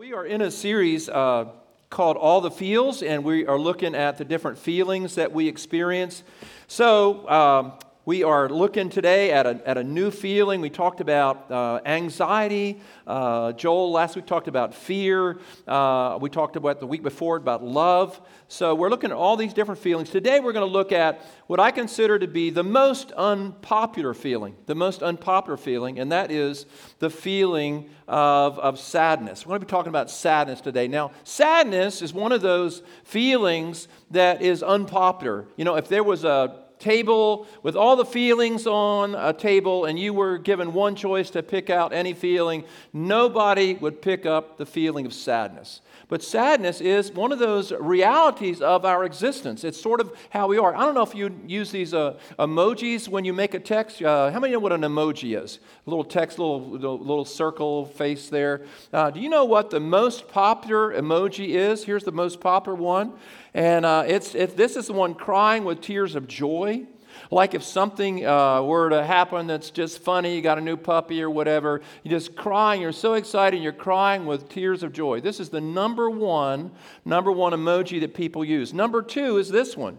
we are in a series uh, called All the Feels, and we are looking at the different feelings that we experience. So, um, we are looking today at a, at a new feeling. We talked about uh, anxiety. Uh, Joel last week talked about fear. Uh, we talked about the week before about love. So we're looking at all these different feelings. Today we're going to look at what I consider to be the most unpopular feeling, the most unpopular feeling, and that is the feeling of, of sadness. We're going to be talking about sadness today. Now, sadness is one of those feelings that is unpopular. You know, if there was a table with all the feelings on a table and you were given one choice to pick out any feeling, nobody would pick up the feeling of sadness. But sadness is one of those realities of our existence. It's sort of how we are. I don't know if you use these uh, emojis when you make a text. Uh, how many know what an emoji is? A little text, little, little, little circle face there. Uh, do you know what the most popular emoji is? Here's the most popular one. And uh, it's, it, this is the one crying with tears of joy. Like if something uh, were to happen that's just funny, you got a new puppy or whatever, you're just crying, you're so excited, you're crying with tears of joy. This is the number one, number one emoji that people use. Number two is this one.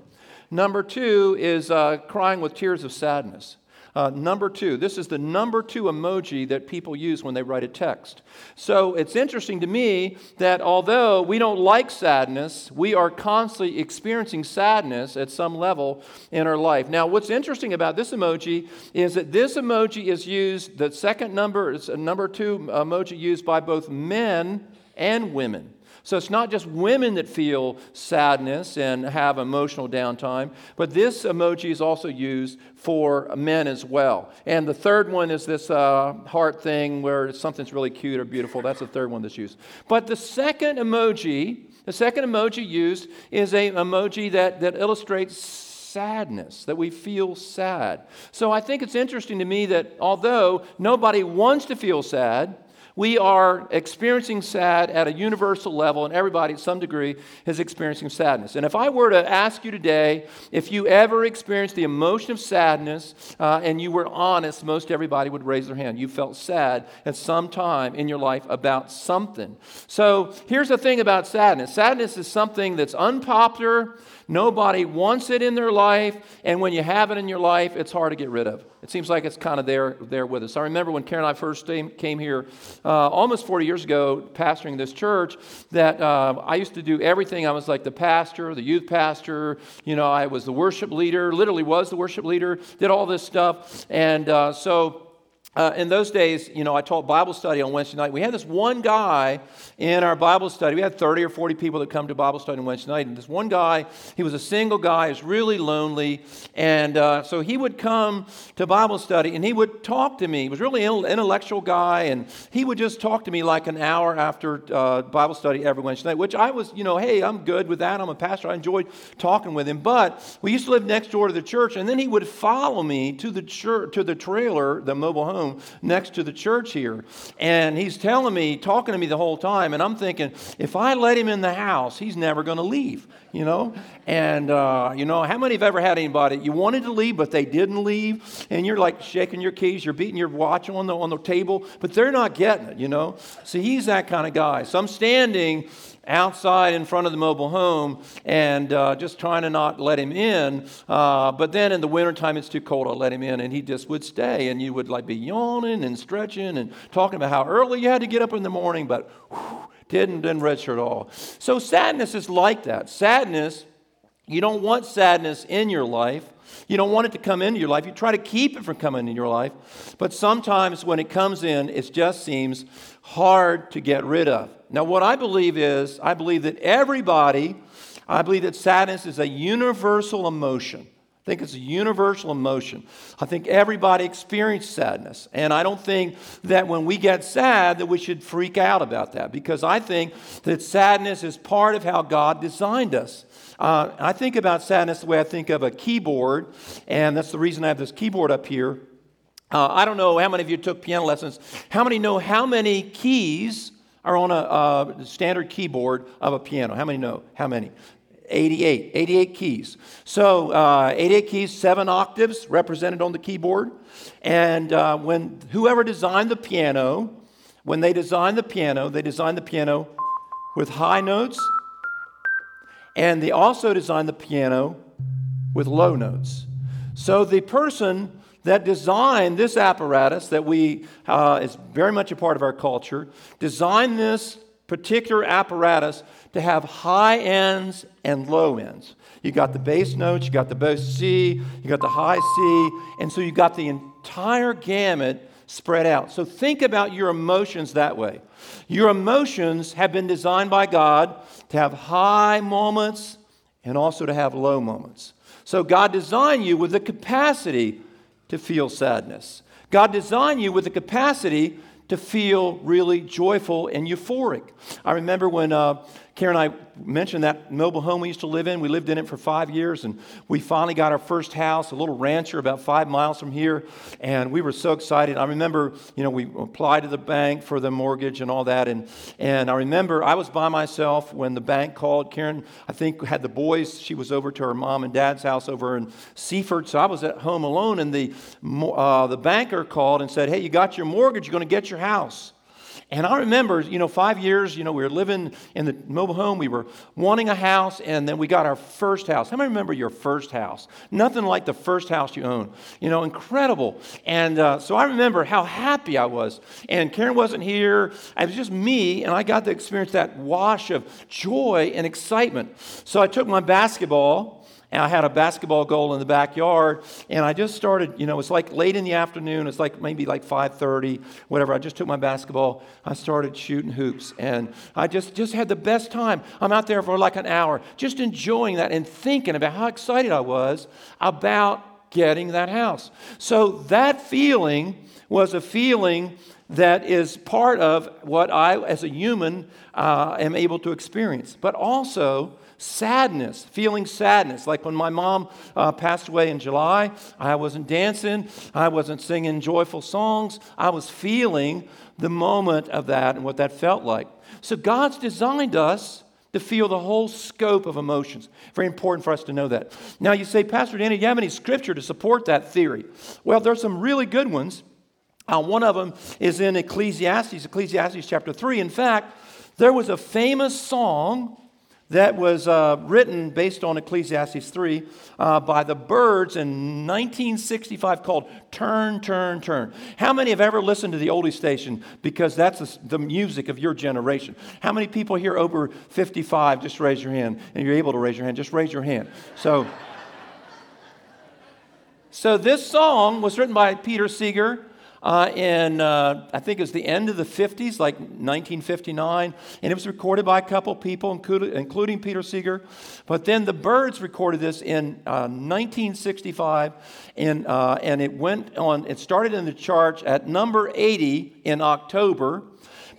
Number two is uh, crying with tears of sadness. Uh, number two, this is the number two emoji that people use when they write a text. So it's interesting to me that although we don't like sadness, we are constantly experiencing sadness at some level in our life. Now, what's interesting about this emoji is that this emoji is used, the second number is a number two emoji used by both men and women. So it's not just women that feel sadness and have emotional downtime, but this emoji is also used for men as well. And the third one is this uh, heart thing where something's really cute or beautiful. That's the third one that's used. But the second emoji, the second emoji used is a emoji that, that illustrates sadness, that we feel sad. So I think it's interesting to me that although nobody wants to feel sad, we are experiencing sad at a universal level, and everybody, at some degree, is experiencing sadness. And if I were to ask you today if you ever experienced the emotion of sadness uh, and you were honest, most everybody would raise their hand. You felt sad at some time in your life about something. So here's the thing about sadness sadness is something that's unpopular. Nobody wants it in their life, and when you have it in your life, it's hard to get rid of. It seems like it's kind of there, there with us. I remember when Karen and I first came here uh, almost 40 years ago, pastoring this church, that uh, I used to do everything. I was like the pastor, the youth pastor, you know, I was the worship leader, literally was the worship leader, did all this stuff. And uh, so, uh, in those days, you know, I taught Bible study on Wednesday night. We had this one guy in our Bible study. We had 30 or 40 people that come to Bible study on Wednesday night. And this one guy, he was a single guy, he was really lonely. And uh, so he would come to Bible study and he would talk to me. He was really an intellectual guy. And he would just talk to me like an hour after uh, Bible study every Wednesday night, which I was, you know, hey, I'm good with that. I'm a pastor. I enjoyed talking with him. But we used to live next door to the church. And then he would follow me to the church, to the trailer, the mobile home home next to the church here. And he's telling me, talking to me the whole time. And I'm thinking, if I let him in the house, he's never going to leave, you know? And, uh, you know, how many have ever had anybody, you wanted to leave, but they didn't leave? And you're like shaking your keys, you're beating your watch on the, on the table, but they're not getting it, you know? So he's that kind of guy. So I'm standing outside in front of the mobile home and uh, just trying to not let him in. Uh, but then in the wintertime, it's too cold. to let him in, and he just would stay. And you would like be yawning and stretching and talking about how early you had to get up in the morning, but whew, didn't didn't at all. So sadness is like that. Sadness, you don't want sadness in your life. You don't want it to come into your life. You try to keep it from coming into your life. But sometimes when it comes in, it just seems hard to get rid of. Now, what I believe is, I believe that everybody, I believe that sadness is a universal emotion. I think it's a universal emotion. I think everybody experiences sadness. And I don't think that when we get sad that we should freak out about that because I think that sadness is part of how God designed us. Uh, I think about sadness the way I think of a keyboard, and that's the reason I have this keyboard up here. Uh, I don't know how many of you took piano lessons. How many know how many keys are on a, a standard keyboard of a piano? How many know? How many? 88. 88 keys. So, uh, 88 keys, seven octaves represented on the keyboard. And uh, when whoever designed the piano when they designed the piano, they designed the piano with high notes, and they also designed the piano with low notes. So the person that designed this apparatus that we uh, is very much a part of our culture designed this particular apparatus to have high ends and low ends. You got the bass notes, you got the bass C, you got the high C, and so you got the entire gamut spread out. So think about your emotions that way. Your emotions have been designed by God to have high moments and also to have low moments. So God designed you with the capacity to feel sadness. God designed you with the capacity to feel really joyful and euphoric. I remember when uh, Karen and I mentioned that mobile home we used to live in. We lived in it for five years, and we finally got our first house, a little rancher about five miles from here, and we were so excited. I remember, you know, we applied to the bank for the mortgage and all that, and, and I remember I was by myself when the bank called. Karen, I think, had the boys. She was over to her mom and dad's house over in Seaford, so I was at home alone, and the, uh, the banker called and said, hey, you got your mortgage, you're going to get your house. And I remember, you know, five years, you know, we were living in the mobile home. We were wanting a house, and then we got our first house. How many remember your first house? Nothing like the first house you own. You know, incredible. And uh, so I remember how happy I was. And Karen wasn't here. It was just me, and I got to experience that wash of joy and excitement. So I took my basketball and I had a basketball goal in the backyard, and I just started, you know, it's like late in the afternoon, it's like maybe like 5:30, whatever. I just took my basketball, I started shooting hoops, and I just just had the best time. I'm out there for like an hour, just enjoying that and thinking about how excited I was about getting that house. So that feeling was a feeling that is part of what I, as a human, uh, am able to experience, but also sadness, feeling sadness. Like when my mom uh, passed away in July, I wasn't dancing, I wasn't singing joyful songs. I was feeling the moment of that and what that felt like. So God's designed us to feel the whole scope of emotions. Very important for us to know that. Now, you say, Pastor Danny, do you have any scripture to support that theory? Well, there's some really good ones. Uh, one of them is in Ecclesiastes, Ecclesiastes chapter 3. In fact, there was a famous song that was uh, written based on Ecclesiastes 3 uh, by the Byrds in 1965 called Turn, Turn, Turn. How many have ever listened to the oldie station because that's the, the music of your generation? How many people here over 55? Just raise your hand. And you're able to raise your hand, just raise your hand. So, so this song was written by Peter Seeger uh, in, uh, I think it was the end of the 50s, like 1959. And it was recorded by a couple people, including Peter Seeger. But then the Byrds recorded this in uh, 1965. And, uh, and it went on, it started in the charts at number 80 in October.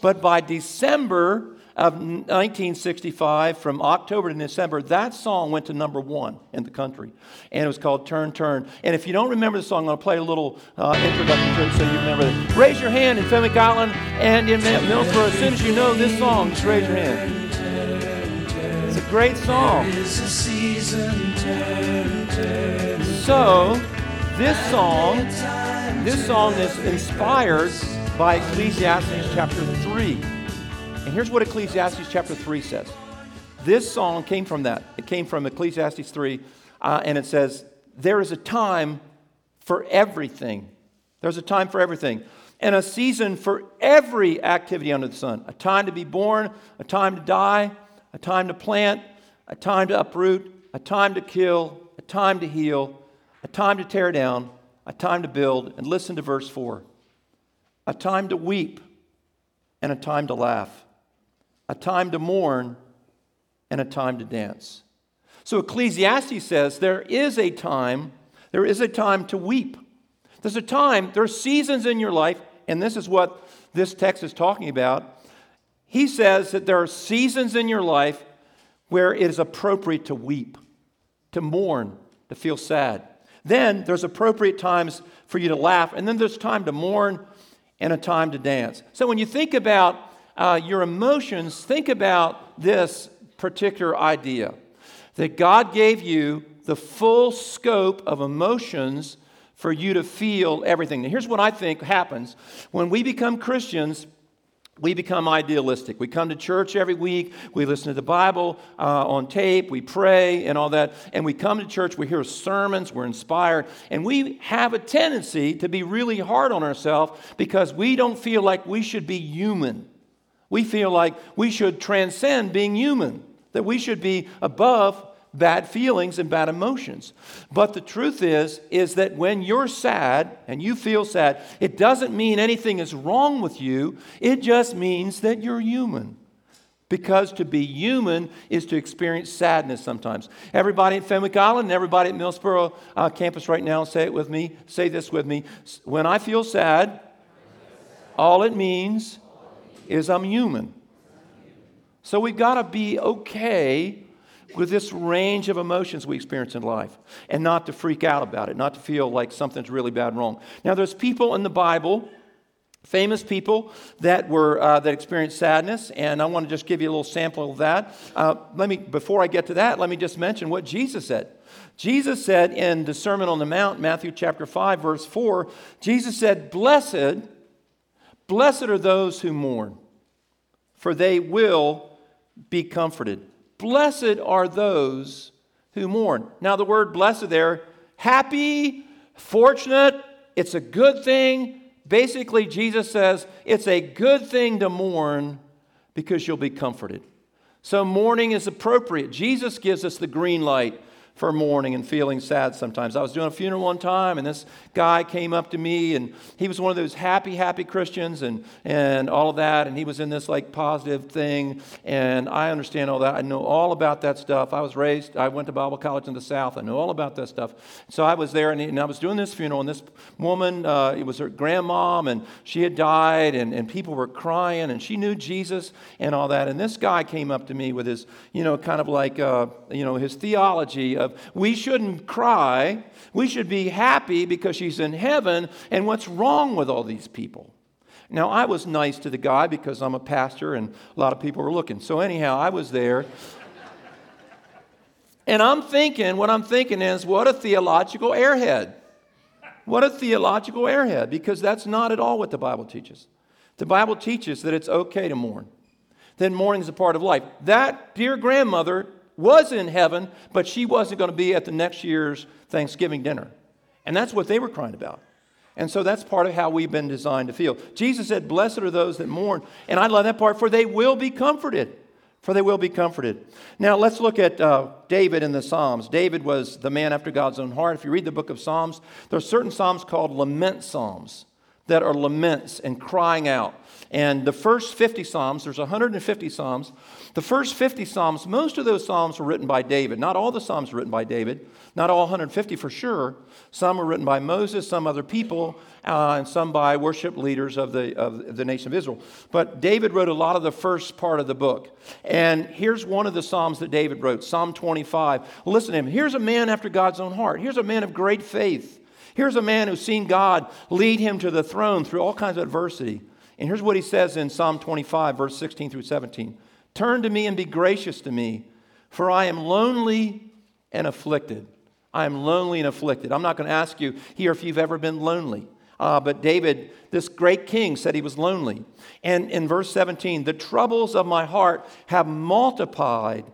But by December of 1965, from October to December, that song went to number one in the country. And it was called Turn, Turn. And if you don't remember the song, I'm going to play a little uh, introduction to it so you remember it. Raise your hand in Fenwick Island and in Millsboro. As soon as you know this song, just raise your hand. It's a great song. So, this song, this song is inspired by Ecclesiastes chapter 3. And here's what Ecclesiastes chapter 3 says. This song came from that. It came from Ecclesiastes 3, uh, and it says, There is a time for everything. There's a time for everything. And a season for every activity under the sun. A time to be born, a time to die, a time to plant, a time to uproot, a time to kill, a time to heal, a time to tear down, a time to build. And listen to verse 4 a time to weep and a time to laugh a time to mourn, and a time to dance. So Ecclesiastes says there is a time, there is a time to weep. There's a time, there are seasons in your life, and this is what this text is talking about. He says that there are seasons in your life where it is appropriate to weep, to mourn, to feel sad. Then there's appropriate times for you to laugh, and then there's time to mourn and a time to dance. So when you think about uh, your emotions, think about this particular idea that God gave you the full scope of emotions for you to feel everything. Now, here's what I think happens when we become Christians. we become idealistic. We come to church every week, we listen to the Bible uh, on tape, we pray and all that, and we come to church, we hear sermons, we're inspired, and we have a tendency to be really hard on ourselves because we don't feel like we should be human. We feel like we should transcend being human, that we should be above bad feelings and bad emotions. But the truth is is that when you're sad and you feel sad, it doesn't mean anything is wrong with you. It just means that you're human. Because to be human is to experience sadness sometimes. Everybody at Fenwick Island and everybody at Millsboro uh, campus right now, say it with me. Say this with me. When I feel sad, all it means is I'm human. So we've got to be okay with this range of emotions we experience in life and not to freak out about it, not to feel like something's really bad wrong. Now, there's people in the Bible, famous people, that were uh, that experienced sadness, and I want to just give you a little sample of that. Uh, let me, before I get to that, let me just mention what Jesus said. Jesus said in the Sermon on the Mount, Matthew chapter 5, verse 4, Jesus said, Blessed, blessed are those who mourn, for they will be comforted. Blessed are those who mourn. Now, the word blessed there, happy, fortunate, it's a good thing. Basically, Jesus says it's a good thing to mourn because you'll be comforted. So, mourning is appropriate. Jesus gives us the green light for mourning and feeling sad sometimes. I was doing a funeral one time, and this guy came up to me, and he was one of those happy, happy Christians and, and all of that, and he was in this like positive thing, and I understand all that. I know all about that stuff. I was raised, I went to Bible college in the South. I know all about that stuff. So I was there, and, and I was doing this funeral, and this woman, uh, it was her grandmom, and she had died, and, and people were crying, and she knew Jesus and all that. And this guy came up to me with his, you know, kind of like, uh, you know, his theology of we shouldn't cry. We should be happy because she's in heaven. And what's wrong with all these people? Now, I was nice to the guy because I'm a pastor and a lot of people were looking. So, anyhow, I was there. and I'm thinking, what I'm thinking is, what a theological airhead. What a theological airhead, because that's not at all what the Bible teaches. The Bible teaches that it's okay to mourn, that mourning is a part of life. That dear grandmother was in heaven, but she wasn't going to be at the next year's Thanksgiving dinner. And that's what they were crying about. And so that's part of how we've been designed to feel. Jesus said, Blessed are those that mourn. And I love that part, for they will be comforted. For they will be comforted. Now let's look at uh, David in the Psalms. David was the man after God's own heart. If you read the book of Psalms, there are certain Psalms called lament Psalms that are laments and crying out. And the first 50 Psalms, there's 150 Psalms. The first 50 Psalms, most of those Psalms were written by David. Not all the Psalms were written by David, not all 150 for sure. Some were written by Moses, some other people, uh, and some by worship leaders of the, of the nation of Israel. But David wrote a lot of the first part of the book. And here's one of the Psalms that David wrote Psalm 25. Listen to him. Here's a man after God's own heart. Here's a man of great faith. Here's a man who's seen God lead him to the throne through all kinds of adversity. And here's what he says in Psalm 25, verse 16 through 17 Turn to me and be gracious to me, for I am lonely and afflicted. I am lonely and afflicted. I'm not going to ask you here if you've ever been lonely. Uh, but David, this great king, said he was lonely. And in verse 17, the troubles of my heart have multiplied.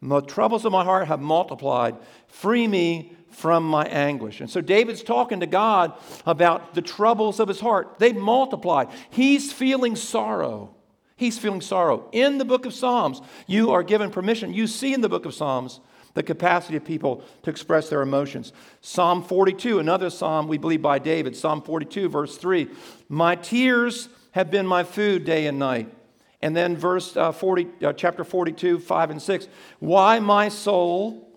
The troubles of my heart have multiplied. Free me from my anguish. And so David's talking to God about the troubles of his heart. They've multiplied. He's feeling sorrow. He's feeling sorrow. In the book of Psalms, you are given permission. You see in the book of Psalms the capacity of people to express their emotions. Psalm 42, another psalm we believe by David, Psalm 42, verse 3 My tears have been my food day and night. And then verse uh, 40, uh, chapter 42, 5 and 6. Why, my soul,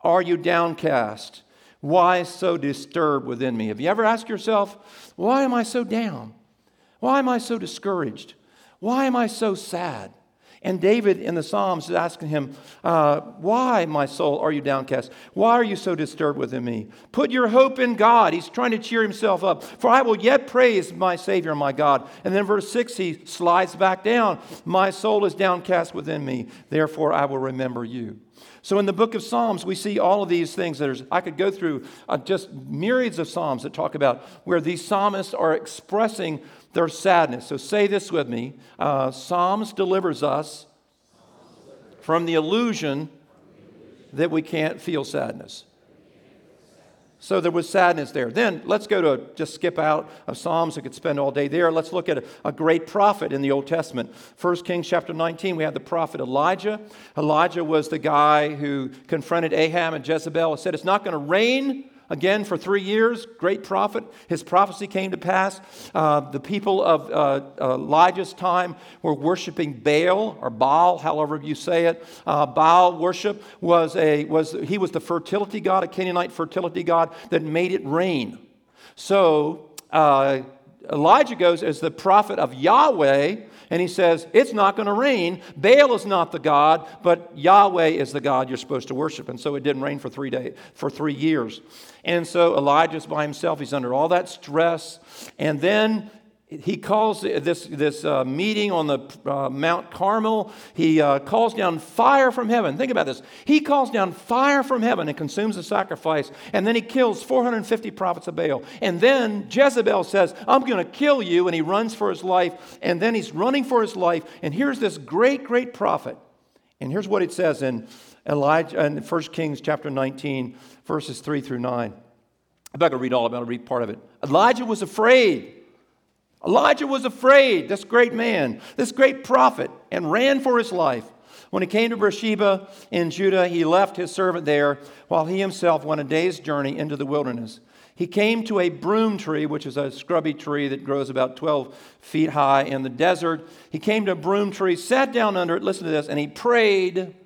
are you downcast? Why so disturbed within me? Have you ever asked yourself, why am I so down? Why am I so discouraged? Why am I so sad? And David in the Psalms is asking him, uh, Why, my soul, are you downcast? Why are you so disturbed within me? Put your hope in God. He's trying to cheer himself up. For I will yet praise my Savior, my God. And then verse 6, he slides back down. My soul is downcast within me. Therefore, I will remember you. So in the book of Psalms, we see all of these things. There's, I could go through uh, just myriads of Psalms that talk about where these psalmists are expressing there's sadness. So say this with me uh, Psalms delivers us from the illusion that we can't feel sadness. So there was sadness there. Then let's go to just skip out of Psalms. I could spend all day there. Let's look at a, a, great prophet in the Old Testament. 1 Kings chapter 19, we have the prophet Elijah. Elijah was the guy who confronted Ahab and Jezebel and said, It's not going to rain again for three years. Great prophet. His prophecy came to pass. Uh, the people of uh, Elijah's time were worshiping Baal or Baal, however you say it. Uh, Baal worship was a was he was the fertility god, a Canaanite fertility god that made it rain. So uh, Elijah goes as the prophet of Yahweh and he says, It's not going to rain. Baal is not the God, but Yahweh is the God you're supposed to worship. And so it didn't rain for three days, for three years. And so Elijah's by himself. He's under all that stress. And then he calls this, this uh, meeting on the uh, Mount Carmel, he uh, calls down fire from heaven. Think about this. He calls down fire from heaven and consumes the sacrifice, and then he kills 450 prophets of Baal. And then Jezebel says, I'm going to kill you, and he runs for his life. And then he's running for his life, and here's this great, great prophet. And here's what it says in Elijah in 1 Kings chapter 19, verses 3 through 9. I'm not going to read all of it, I'll read part of it. Elijah was afraid Elijah was afraid, this great man, this great prophet, and ran for his life. When he came to Beersheba in Judah, he left his servant there while he himself went a day's journey into the wilderness. He came to a broom tree, which is a scrubby tree that grows about 12 feet high in the desert. He came to a broom tree, sat down under it, listen to this, and he prayed.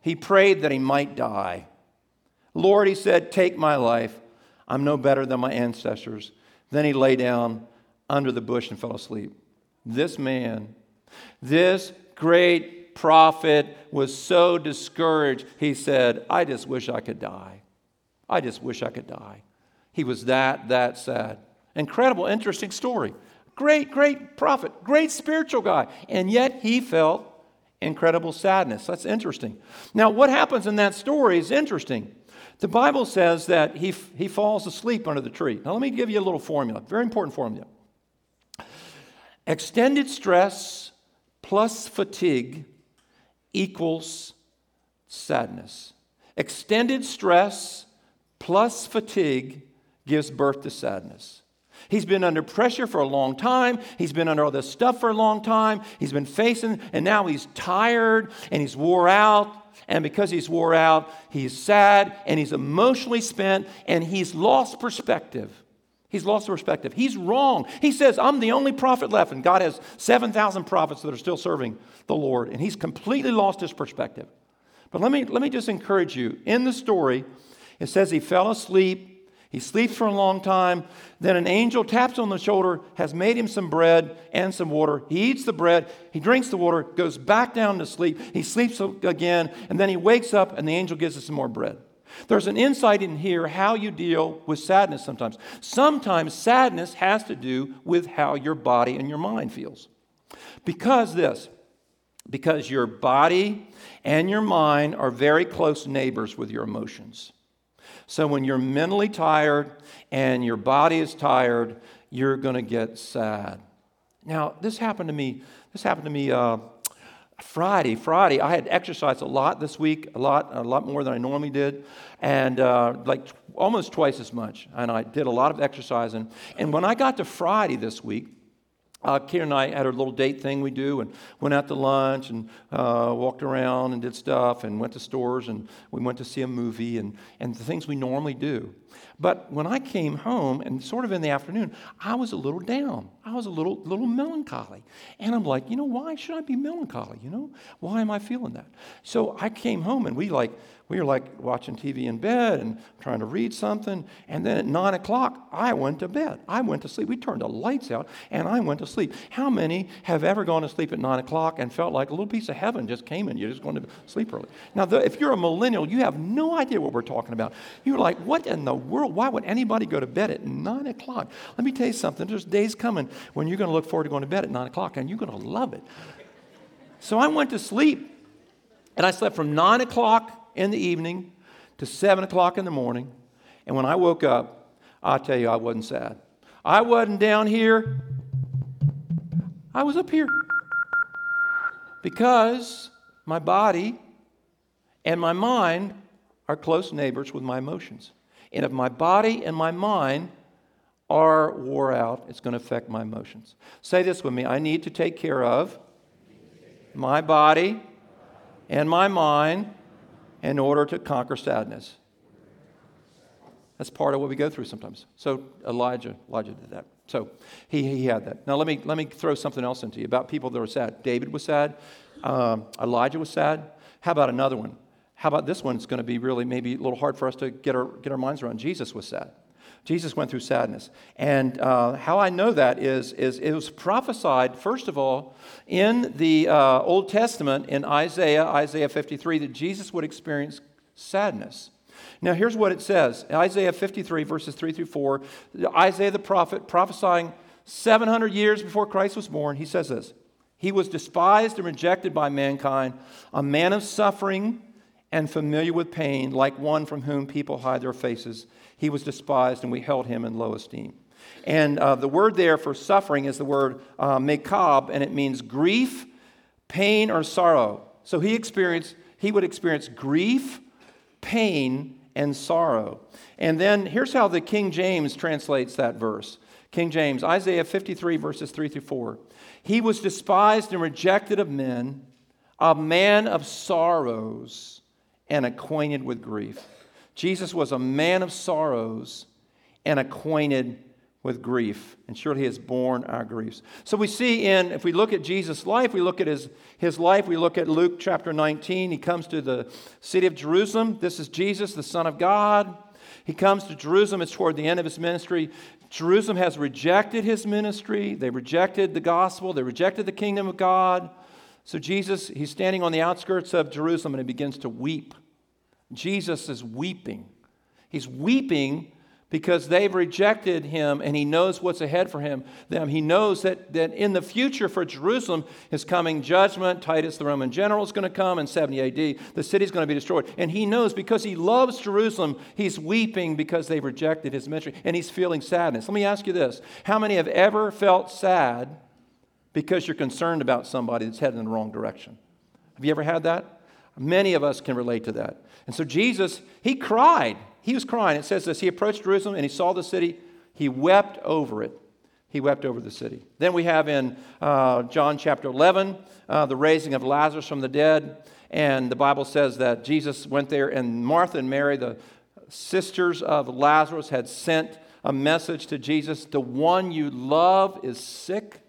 He prayed that he might die. Lord, he said, take my life. I'm no better than my ancestors. Then he lay down under the bush and fell asleep. This man, this great prophet, was so discouraged, he said, I just wish I could die. I just wish I could die. He was that, that sad. Incredible, interesting story. Great, great prophet, great spiritual guy. And yet he felt incredible sadness. That's interesting. Now, what happens in that story is interesting. The Bible says that he, he falls asleep under the tree. Now, let me give you a little formula, very important formula. Extended stress plus fatigue equals sadness. Extended stress plus fatigue gives birth to sadness. He's been under pressure for a long time. He's been under all this stuff for a long time. He's been facing, and now he's tired and he's wore out. And because he's wore out, he's sad and he's emotionally spent and he's lost perspective. He's lost the perspective. He's wrong. He says, I'm the only prophet left, and God has 7,000 prophets that are still serving the Lord, and he's completely lost his perspective. But let me, let me just encourage you. In the story, it says he fell asleep. He sleeps for a long time. Then an angel taps on the shoulder, has made him some bread and some water. He eats the bread, he drinks the water, goes back down to sleep. He sleeps again, and then he wakes up, and the angel gives him some more bread. There's an insight in here how you deal with sadness sometimes. Sometimes sadness has to do with how your body and your mind feels. Because this, because your body and your mind are very close neighbors with your emotions. So when you're mentally tired and your body is tired, you're going to get sad. Now, this happened to me. This happened to me uh, Friday, Friday, I had exercised a lot this week, a lot, a lot more than I normally did, and uh, like almost twice as much. And I did a lot of exercising. And when I got to Friday this week, uh, and I had our little date thing we do and went out to lunch and uh, walked around and did stuff and went to stores and we went to see a movie and, and the things we normally do. But when I came home and sort of in the afternoon, I was a little down. I was a little, little melancholy. And I'm like, you know, why should I be melancholy? You know, why am I feeling that? So I came home and we like, we were like watching TV in bed and trying to read something. And then at nine o'clock, I went to bed. I went to sleep. We turned the lights out and I went to sleep. How many have ever gone to sleep at nine o'clock and felt like a little piece of heaven just came in? You're just going to sleep early. Now, the, if you're a millennial, you have no idea what we're talking about. You're like, what in the world? Why would anybody go to bed at nine o'clock? Let me tell you something. There's days coming when you're going to look forward to going to bed at nine o'clock and you're going to love it. So I went to sleep and I slept from nine o'clock in the evening to 7 o'clock in the morning. And when I woke up, I tell you, I wasn't sad. I wasn't down here I was up here. Because my body and my mind are close neighbors with my emotions. And if my body and my mind are wore out, it's going to affect my emotions. Say this with me I need to take care of my body and my mind in order to conquer sadness. That's part of what we go through sometimes. So Elijah, Elijah did that. So he, he had that. Now let me let me throw something else into you about people that were sad. David was sad. Um, Elijah was sad. How about another one? How about this one? It's going to be really maybe a little hard for us to get our, get our minds around. Jesus was sad. Jesus went through sadness. And uh, how I know that is, is it was prophesied, first of all, in the uh, Old Testament, in Isaiah, Isaiah 53, that Jesus would experience sadness. Now, here's what it says Isaiah 53, verses 3 through 4. Isaiah the prophet prophesying 700 years before Christ was born, he says this He was despised and rejected by mankind, a man of suffering and familiar with pain, like one from whom people hide their faces. He was despised, and we held him in low esteem. And uh, the word there for suffering is the word uh, mekab, and it means grief, pain, or sorrow. So he experienced, he would experience grief, pain, and sorrow. And then here's how the King James translates that verse. King James, Isaiah 53, verses 3 through 4. He was despised and rejected of men, a man of sorrows and acquainted with grief. Jesus was a man of sorrows and acquainted with grief, and surely he has borne our griefs. So we see in, if we look at Jesus' life, we look at his, his life, we look at Luke chapter 19. He comes to the city of Jerusalem. This is Jesus, the Son of God. He comes to Jerusalem, it's toward the end of his ministry. Jerusalem has rejected his ministry, they rejected the gospel, they rejected the kingdom of God. So Jesus, he's standing on the outskirts of Jerusalem and he begins to weep. Jesus is weeping. He's weeping because they've rejected him and he knows what's ahead for him. Them he knows that, that in the future for jerusalem is coming judgment titus the roman general is going to come in 70 ad the city's going to be destroyed. And he knows because he loves jerusalem he's weeping because they've rejected his ministry and he's feeling sadness. Let me ask you this. How many have ever felt sad because you're concerned about somebody that's heading in the wrong direction have you ever had that Many of us can relate to that. And so Jesus, he cried. He was crying. It says this He approached Jerusalem and he saw the city. He wept over it. He wept over the city. Then we have in uh, John chapter 11 uh, the raising of Lazarus from the dead. And the Bible says that Jesus went there, and Martha and Mary, the sisters of Lazarus, had sent a message to Jesus The one you love is sick.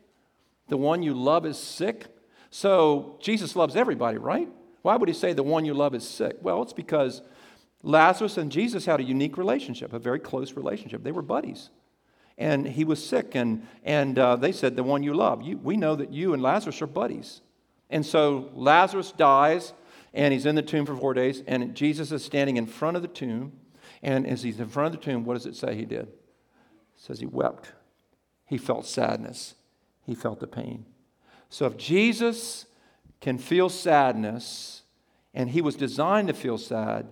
The one you love is sick. So Jesus loves everybody, right? Why would he say the one you love is sick? Well, it's because Lazarus and Jesus had a unique relationship, a very close relationship. They were buddies. And he was sick, and, and uh, they said, The one you love. You, we know that you and Lazarus are buddies. And so Lazarus dies, and he's in the tomb for four days, and Jesus is standing in front of the tomb. And as he's in front of the tomb, what does it say he did? It says he wept. He felt sadness. He felt the pain. So if Jesus can feel sadness, and he was designed to feel sad,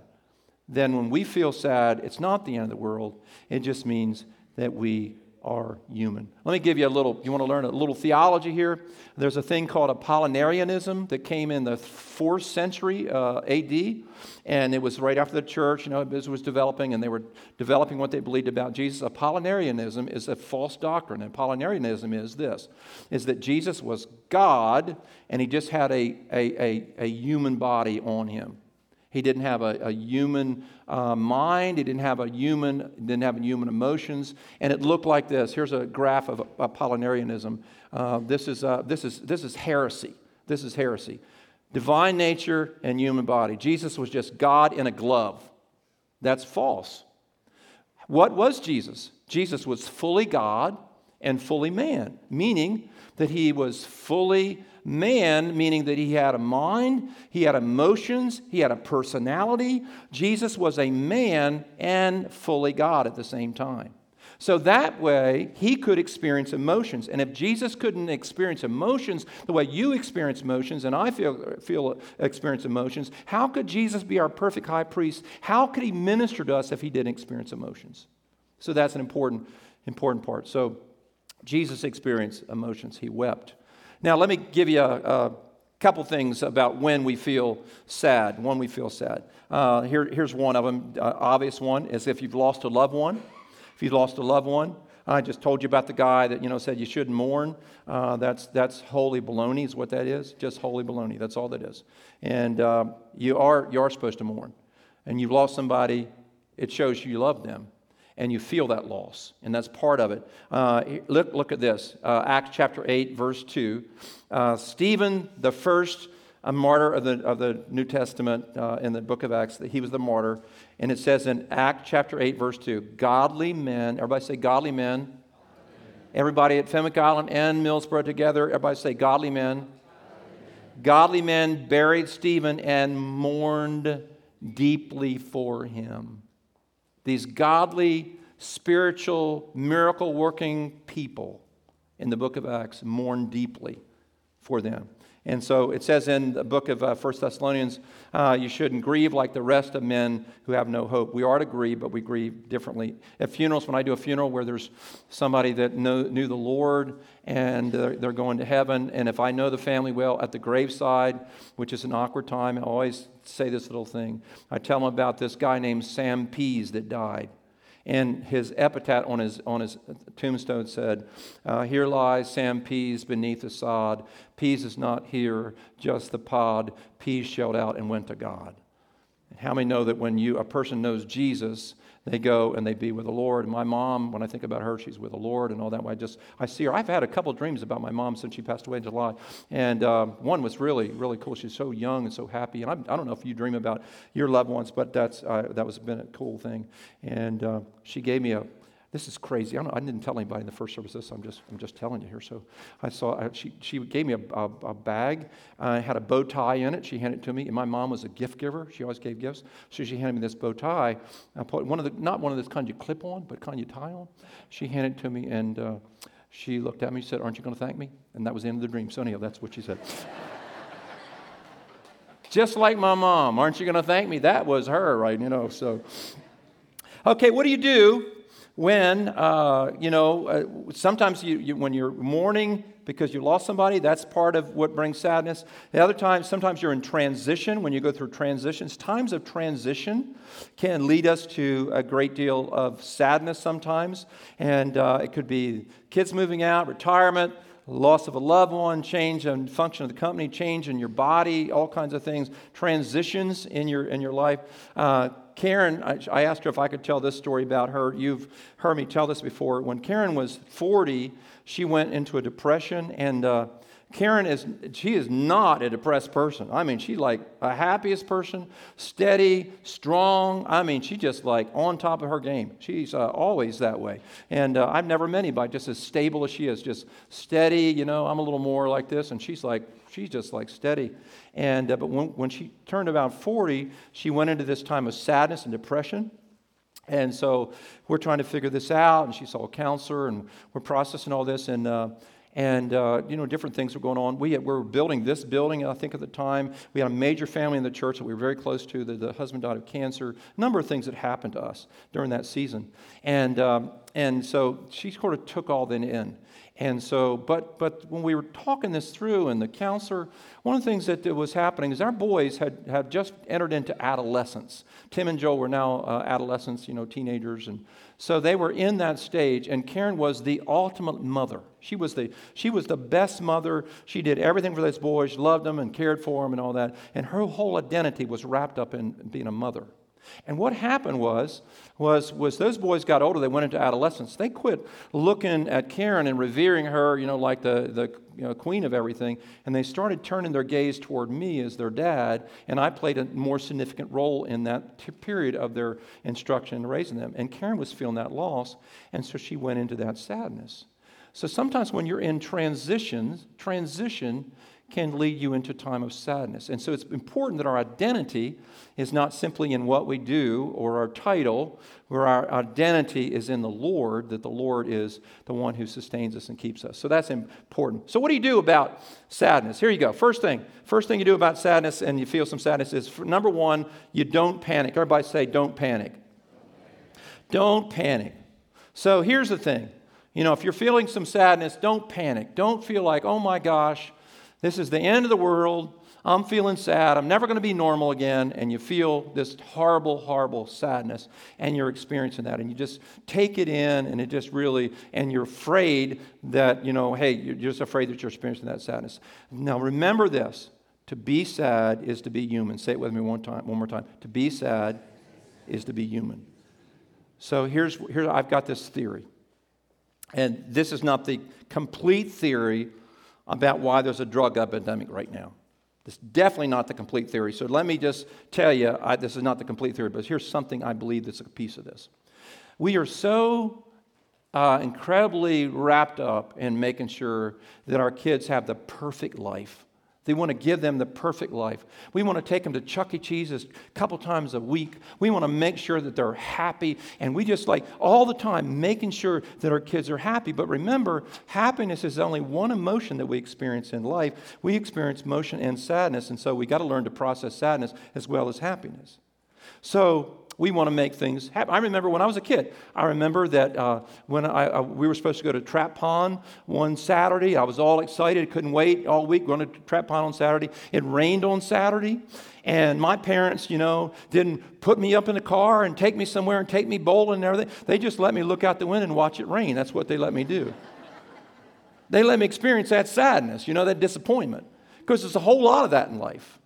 then when we feel sad, it's not the end of the world. It just means that we are human. Let me give you a little, you want to learn a little theology here? There's a thing called Apollinarianism that came in the fourth century uh, AD, and it was right after the church, you know, it was developing, and they were developing what they believed about Jesus. Apollinarianism is a false doctrine. And Apollinarianism is this, is that Jesus was God, and he just had a, a, a, a human body on him. He didn't have a, a human uh, mind. He didn't have a human, didn't have human emotions. And it looked like this. Here's a graph of Apollinarianism. Uh, this, is, uh, this, is, this is heresy. This is heresy. Divine nature and human body. Jesus was just God in a glove. That's false. What was Jesus? Jesus was fully God and fully man, meaning that he was fully man, meaning that he had a mind, he had emotions, he had a personality. Jesus was a man and fully God at the same time. So that way, he could experience emotions. And if Jesus couldn't experience emotions the way you experience emotions, and I feel, feel experience emotions, how could Jesus be our perfect high priest? How could he minister to us if he didn't experience emotions? So that's an important, important part. So Jesus experienced emotions. He wept. Now, let me give you a, a couple things about when we feel sad, when we feel sad. Uh, here, here's one of them, uh, obvious one, is if you've lost a loved one. If you've lost a loved one, I just told you about the guy that you know said you shouldn't mourn. Uh, that's that's holy baloney, is what that is. Just holy baloney. That's all that is. And uh, you are you are supposed to mourn. And you've lost somebody. It shows you love them, and you feel that loss, and that's part of it. Uh, look look at this. Uh, Acts chapter eight, verse two. Uh, Stephen, the first martyr of the, of the New Testament uh, in the book of Acts, that he was the martyr. And it says in Act chapter 8, verse 2, godly men, everybody say godly men. Everybody at Fenwick Island and Millsboro together, everybody say godly men. Godly men buried Stephen and mourned deeply for him. These godly, spiritual, miracle working people in the book of Acts mourn deeply for them. And so it says in the book of uh, 1 Thessalonians, uh, you shouldn't grieve like the rest of men who have no hope. We are to grieve, but we grieve differently. At funerals, when I do a funeral where there's somebody that know, knew the Lord and they're, they're going to heaven, and if I know the family well at the graveside, which is an awkward time, I always say this little thing. I tell them about this guy named Sam Pease that died. And his epitaph on his, on his tombstone said, uh, Here lies Sam Pease beneath the sod. Pease is not here, just the pod. Pease shelled out and went to God. How many know that when you, a person knows Jesus, they go and they be with the Lord. And my mom, when I think about her, she's with the Lord and all that. I just I see her. I've had a couple dreams about my mom since she passed away in July, and uh, one was really really cool. She's so young and so happy. And I, I don't know if you dream about your loved ones, but that's uh, that was been a cool thing. And uh, she gave me a this is crazy. I, I, didn't tell anybody in the first service this. I'm just, I'm just telling you here. So I saw, I, she, she gave me a, a, a bag. I had a bow tie in it. She handed it to me. And my mom was a gift giver. She always gave gifts. So she handed me this bow tie. I put one of the, not one of those kind you clip on, but kind you tie on. She handed it to me and uh, she looked at me and said, Aren't you going to thank me? And that was the end of the dream. So anyhow, that's what she said. just like my mom. Aren't you going to thank me? That was her, right? You know, so. Okay, what do you do when, uh, you know, uh, sometimes you, you, when you're mourning because you lost somebody, that's part of what brings sadness. The other times, sometimes you're in transition. When you go through transitions, times of transition can lead us to a great deal of sadness sometimes. And uh, it could be kids moving out, retirement, loss of a loved one, change in function of the company, change in your body, all kinds of things, transitions in your, in your life. Uh, Karen, I, I, asked her if I could tell this story about her. You've heard me tell this before. When Karen was 40, she went into a depression, and uh, Karen is, she is not a depressed person. I mean, she's like a happiest person, steady, strong. I mean, she's just like on top of her game. She's uh, always that way. And uh, I've never met anybody just as stable as she is, just steady. You know, I'm a little more like this, and she's like, she's just like steady. And, uh, but when, when she turned about 40, she went into this time of sadness and depression. And so we're trying to figure this out, and she saw a counselor, and we're processing all this. And, uh, and uh, you know different things were going on. We, had, we were building this building, I think, at the time. We had a major family in the church that we were very close to. The, the husband died of cancer. A number of things that happened to us during that season, and um, and so she sort of took all that in. And so, but, but when we were talking this through and the counselor, one of the things that was happening is our boys had, had just entered into adolescence. Tim and Joel were now uh, adolescents, you know, teenagers. And so they were in that stage. And Karen was the ultimate mother. She was the, she was the best mother. She did everything for those boys, loved them and cared for them and all that. And her whole identity was wrapped up in being a mother. And what happened was, was, was those boys got older, they went into adolescence. They quit looking at Karen and revering her, you know, like the, the you know, queen of everything, and they started turning their gaze toward me as their dad, and I played a more significant role in that t- period of their instruction and raising them. And Karen was feeling that loss, and so she went into that sadness. So sometimes when you're in transitions, transition can lead you into time of sadness. And so it's important that our identity is not simply in what we do or our title, where our identity is in the Lord, that the Lord is the one who sustains us and keeps us. So that's important. So what do you do about sadness? Here you go. First thing, first thing you do about sadness and you feel some sadness is number 1, you don't panic. Everybody say don't panic. Don't panic. So here's the thing. You know, if you're feeling some sadness, don't panic. Don't feel like, oh my gosh, this is the end of the world. I'm feeling sad. I'm never going to be normal again. And you feel this horrible, horrible sadness, and you're experiencing that. And you just take it in, and it just really, and you're afraid that, you know, hey, you're just afraid that you're experiencing that sadness. Now, remember this to be sad is to be human. Say it with me one, time, one more time. To be sad is to be human. So here's, here I've got this theory. And this is not the complete theory about why there's a drug epidemic right now. It's definitely not the complete theory. So let me just tell you I, this is not the complete theory, but here's something I believe that's a piece of this. We are so uh, incredibly wrapped up in making sure that our kids have the perfect life they want to give them the perfect life. We want to take them to Chuck E. Cheese a couple times a week. We want to make sure that they're happy. And we just like all the time making sure that our kids are happy. But remember, happiness is only one emotion that we experience in life. We experience motion and sadness. And so we got to learn to process sadness as well as happiness. So we want to make things happen. I remember when I was a kid, I remember that uh, when I, I, we were supposed to go to Trap Pond one Saturday, I was all excited, couldn't wait all week going to Trap Pond on Saturday. It rained on Saturday. And my parents, you know, didn't put me up in the car and take me somewhere and take me bowling and everything. They just let me look out the window and watch it rain. That's what they let me do. they let me experience that sadness, you know, that disappointment. Because there's a whole lot of that in life.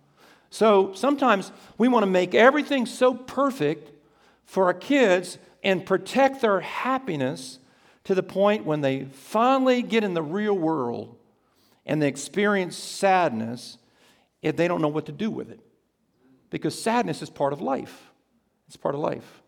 So sometimes we want to make everything so perfect for our kids and protect their happiness to the point when they finally get in the real world and they experience sadness, if they don't know what to do with it. Because sadness is part of life. It's part of life.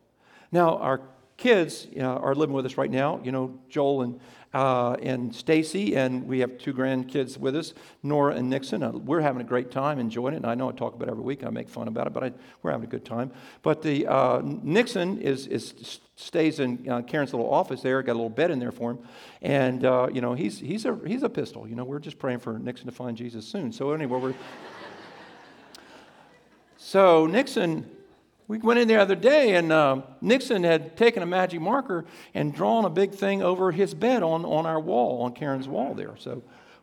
Now, our kids you know, are living with us right now. You know, Joel and uh, and Stacy, and we have two grandkids with us, Nora and Nixon. Uh, we're having a great time, enjoying it. And I know I talk about it every week. I make fun about it, but I, we're having a good time. But the uh, Nixon is, is stays in uh, Karen's little office there. Got a little bed in there for him, and uh, you know he's he's a he's a pistol. You know, we're just praying for Nixon to find Jesus soon. So anyway, we're. so Nixon we went in the other day, and uh, Nixon had taken a magic marker and drawn a big thing over his bed on, on our wall, on Karen's wall there. So,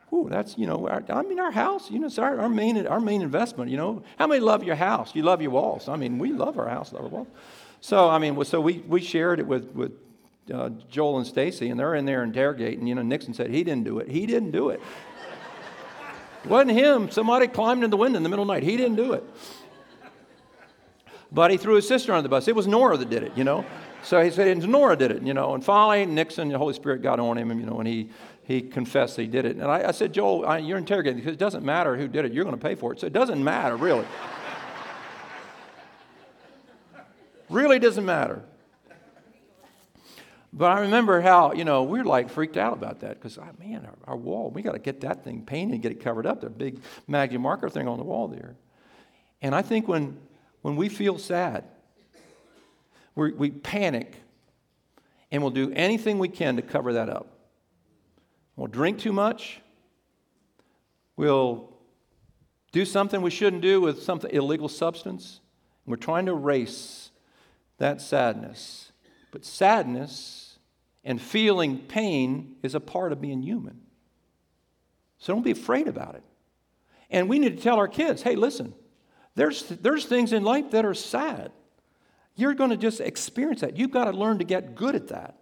whew, that's, you know, our, I mean, our house, you know, it's our, our, main, our main investment, you know. How many love your house? You love your walls. I mean, we love our house, love our walls. So, I mean, so we, we shared it with, with uh, Joel and Stacy, and they're in there interrogating. You know, Nixon said he didn't do it. He didn't do it. it wasn't him. Somebody climbed in the window in the middle of the night. He didn't do it but he threw his sister under the bus. It was Nora that did it, you know. So he said, Nora did it, you know. And finally, Nixon, the Holy Spirit got on him, you know, and he, he confessed he did it. And I, I said, Joel, I, you're interrogating because it doesn't matter who did it. You're going to pay for it. So it doesn't matter, really. really doesn't matter. But I remember how, you know, we are like freaked out about that because, oh, ah, man, our, our, wall, we got to get that thing painted and get it covered up. The big magic marker thing on the wall there. And I think when when we feel sad, we we panic and we'll do anything we can to cover that up. We'll drink too much. We'll do something we shouldn't do with some illegal substance. We're trying to erase that sadness. But sadness and feeling pain is a part of being human. So don't be afraid about it. And we need to tell our kids hey, listen, there's, there's things in life that are sad. You're going to just experience that. You've got to learn to get good at that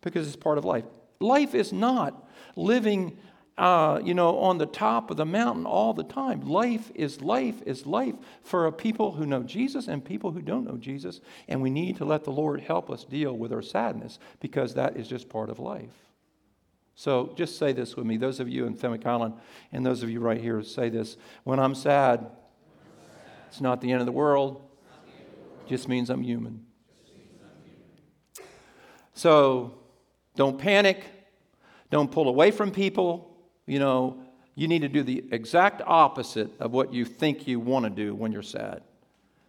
because it's part of life. Life is not living, uh, you know, on the top of the mountain all the time. Life is life is life for people who know Jesus and people who don't know Jesus. And we need to let the Lord help us deal with our sadness because that is just part of life. So just say this with me. Those of you in Fenwick Island and those of you right here, say this. When I'm sad, it's not the end of the world. It just means I'm human. So don't panic. Don't pull away from people. You know, you need to do the exact opposite of what you think you want to do when you're sad.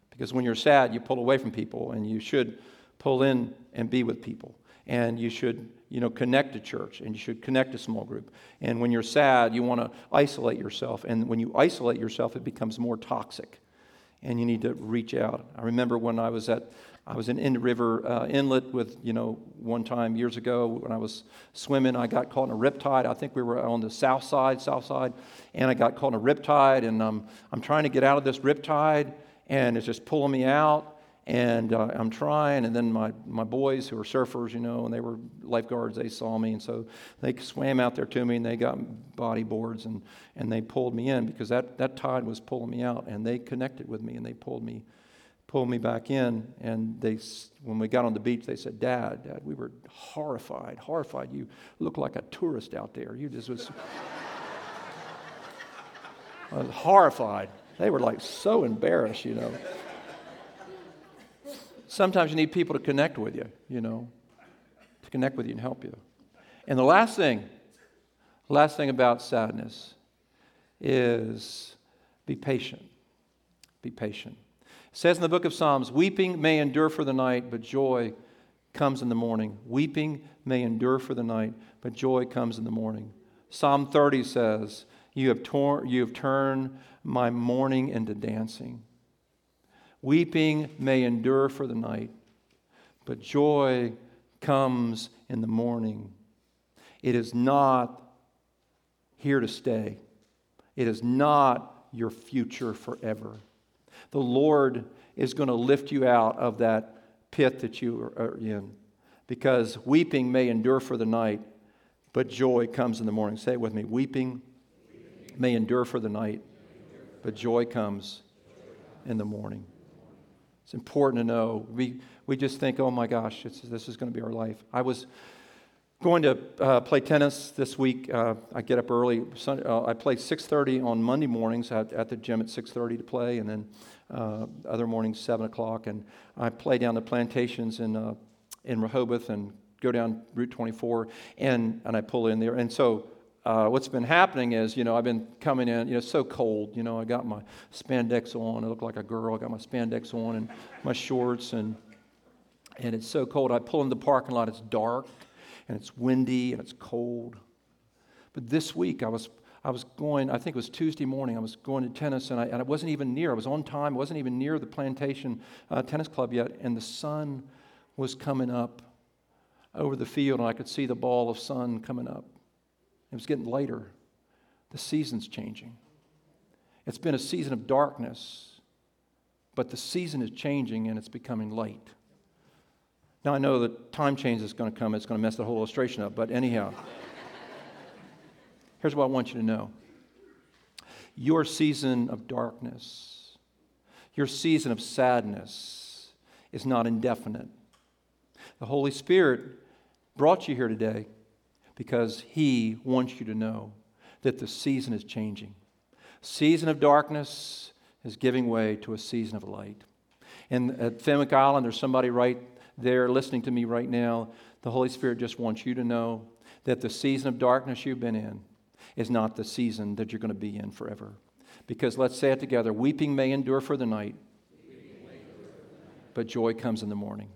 Because when you're sad, you pull away from people, and you should pull in and be with people. And you should, you know, connect to church, and you should connect to small group. And when you're sad, you want to isolate yourself. And when you isolate yourself, it becomes more toxic and you need to reach out. I remember when I was at I was in Indian River uh, Inlet with, you know, one time years ago when I was swimming, I got caught in a riptide. I think we were on the south side, south side, and I got caught in a riptide, and um, I'm trying to get out of this riptide, and it's just pulling me out, and uh, I'm trying, and then my, my boys who are surfers, you know, and they were lifeguards, they saw me, and so they swam out there to me, and they got body boards, and, and they pulled me in because that, that tide was pulling me out, and they connected with me, and they pulled me pulled me back in, and they, when we got on the beach, they said, "Dad, Dad, we were horrified, horrified. You look like a tourist out there. You just was." I was horrified. They were like so embarrassed, you know. Sometimes you need people to connect with you, you know, to connect with you and help you. And the last thing, last thing about sadness is be patient. Be patient. It says in the book of Psalms, weeping may endure for the night, but joy comes in the morning. Weeping may endure for the night, but joy comes in the morning. Psalm 30 says, You have, torn, you have turned my mourning into dancing. Weeping may endure for the night, but joy comes in the morning. It is not here to stay, it is not your future forever. The Lord is going to lift you out of that pit that you are in. Because weeping may endure for the night, but joy comes in the morning. Say it with me. Weeping may endure for the night, but joy comes in the morning. It's important to know. We, we just think, oh my gosh, this is going to be our life. I was going to uh, play tennis this week. Uh, I get up early. Sunday, uh, I play 6:30 on Monday mornings at, at the gym at 6:30 to play, and then uh, other mornings, 7 o'clock. And I play down the plantations in, uh, in Rehoboth and go down Route 24, and, and I pull in there. And so uh, what's been happening is, you know, I've been coming in, you know, it's so cold. You know, I got my spandex on. I look like a girl. I got my spandex on and my shorts, and, and it's so cold. I pull in the parking lot. It's dark, and it's windy, and it's cold. But this week, I was I was going, I think it was Tuesday morning, I was going to tennis, and I, and I wasn't even near. I was on time, I wasn't even near the plantation uh, tennis club yet, and the sun was coming up over the field, and I could see the ball of sun coming up. It was getting lighter. The season's changing. It's been a season of darkness, but the season is changing and it's becoming light. Now, I know that time change is going to come, it's going to mess the whole illustration up, but anyhow. Here's what I want you to know your season of darkness, your season of sadness is not indefinite. The Holy Spirit brought you here today because He wants you to know that the season is changing. Season of darkness is giving way to a season of light. And at Fenwick Island, there's somebody right there listening to me right now. The Holy Spirit just wants you to know that the season of darkness you've been in is not the season that you're going to be in forever. Because let's say it together weeping may endure for the night, but joy comes in the morning.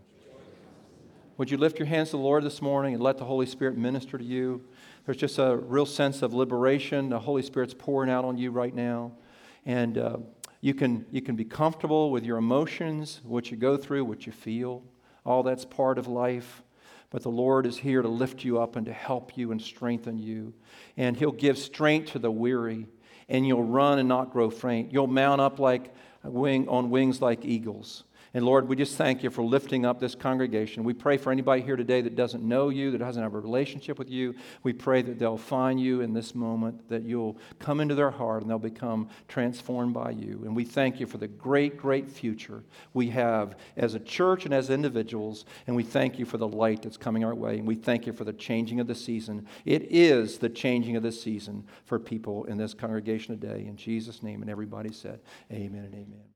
Would you lift your hands to the Lord this morning and let the Holy Spirit minister to you? There's just a real sense of liberation. The Holy Spirit's pouring out on you right now. And uh, you, can, you can be comfortable with your emotions, what you go through, what you feel. All that's part of life. But the Lord is here to lift you up and to help you and strengthen you. And He'll give strength to the weary, and you'll run and not grow faint. You'll mount up like wing, on wings like eagles. And Lord, we just thank you for lifting up this congregation. We pray for anybody here today that doesn't know you, that doesn't have a relationship with you. We pray that they'll find you in this moment, that you'll come into their heart and they'll become transformed by you. And we thank you for the great, great future we have as a church and as individuals. And we thank you for the light that's coming our way. And we thank you for the changing of the season. It is the changing of the season for people in this congregation today. In Jesus' name. And everybody said, Amen and amen.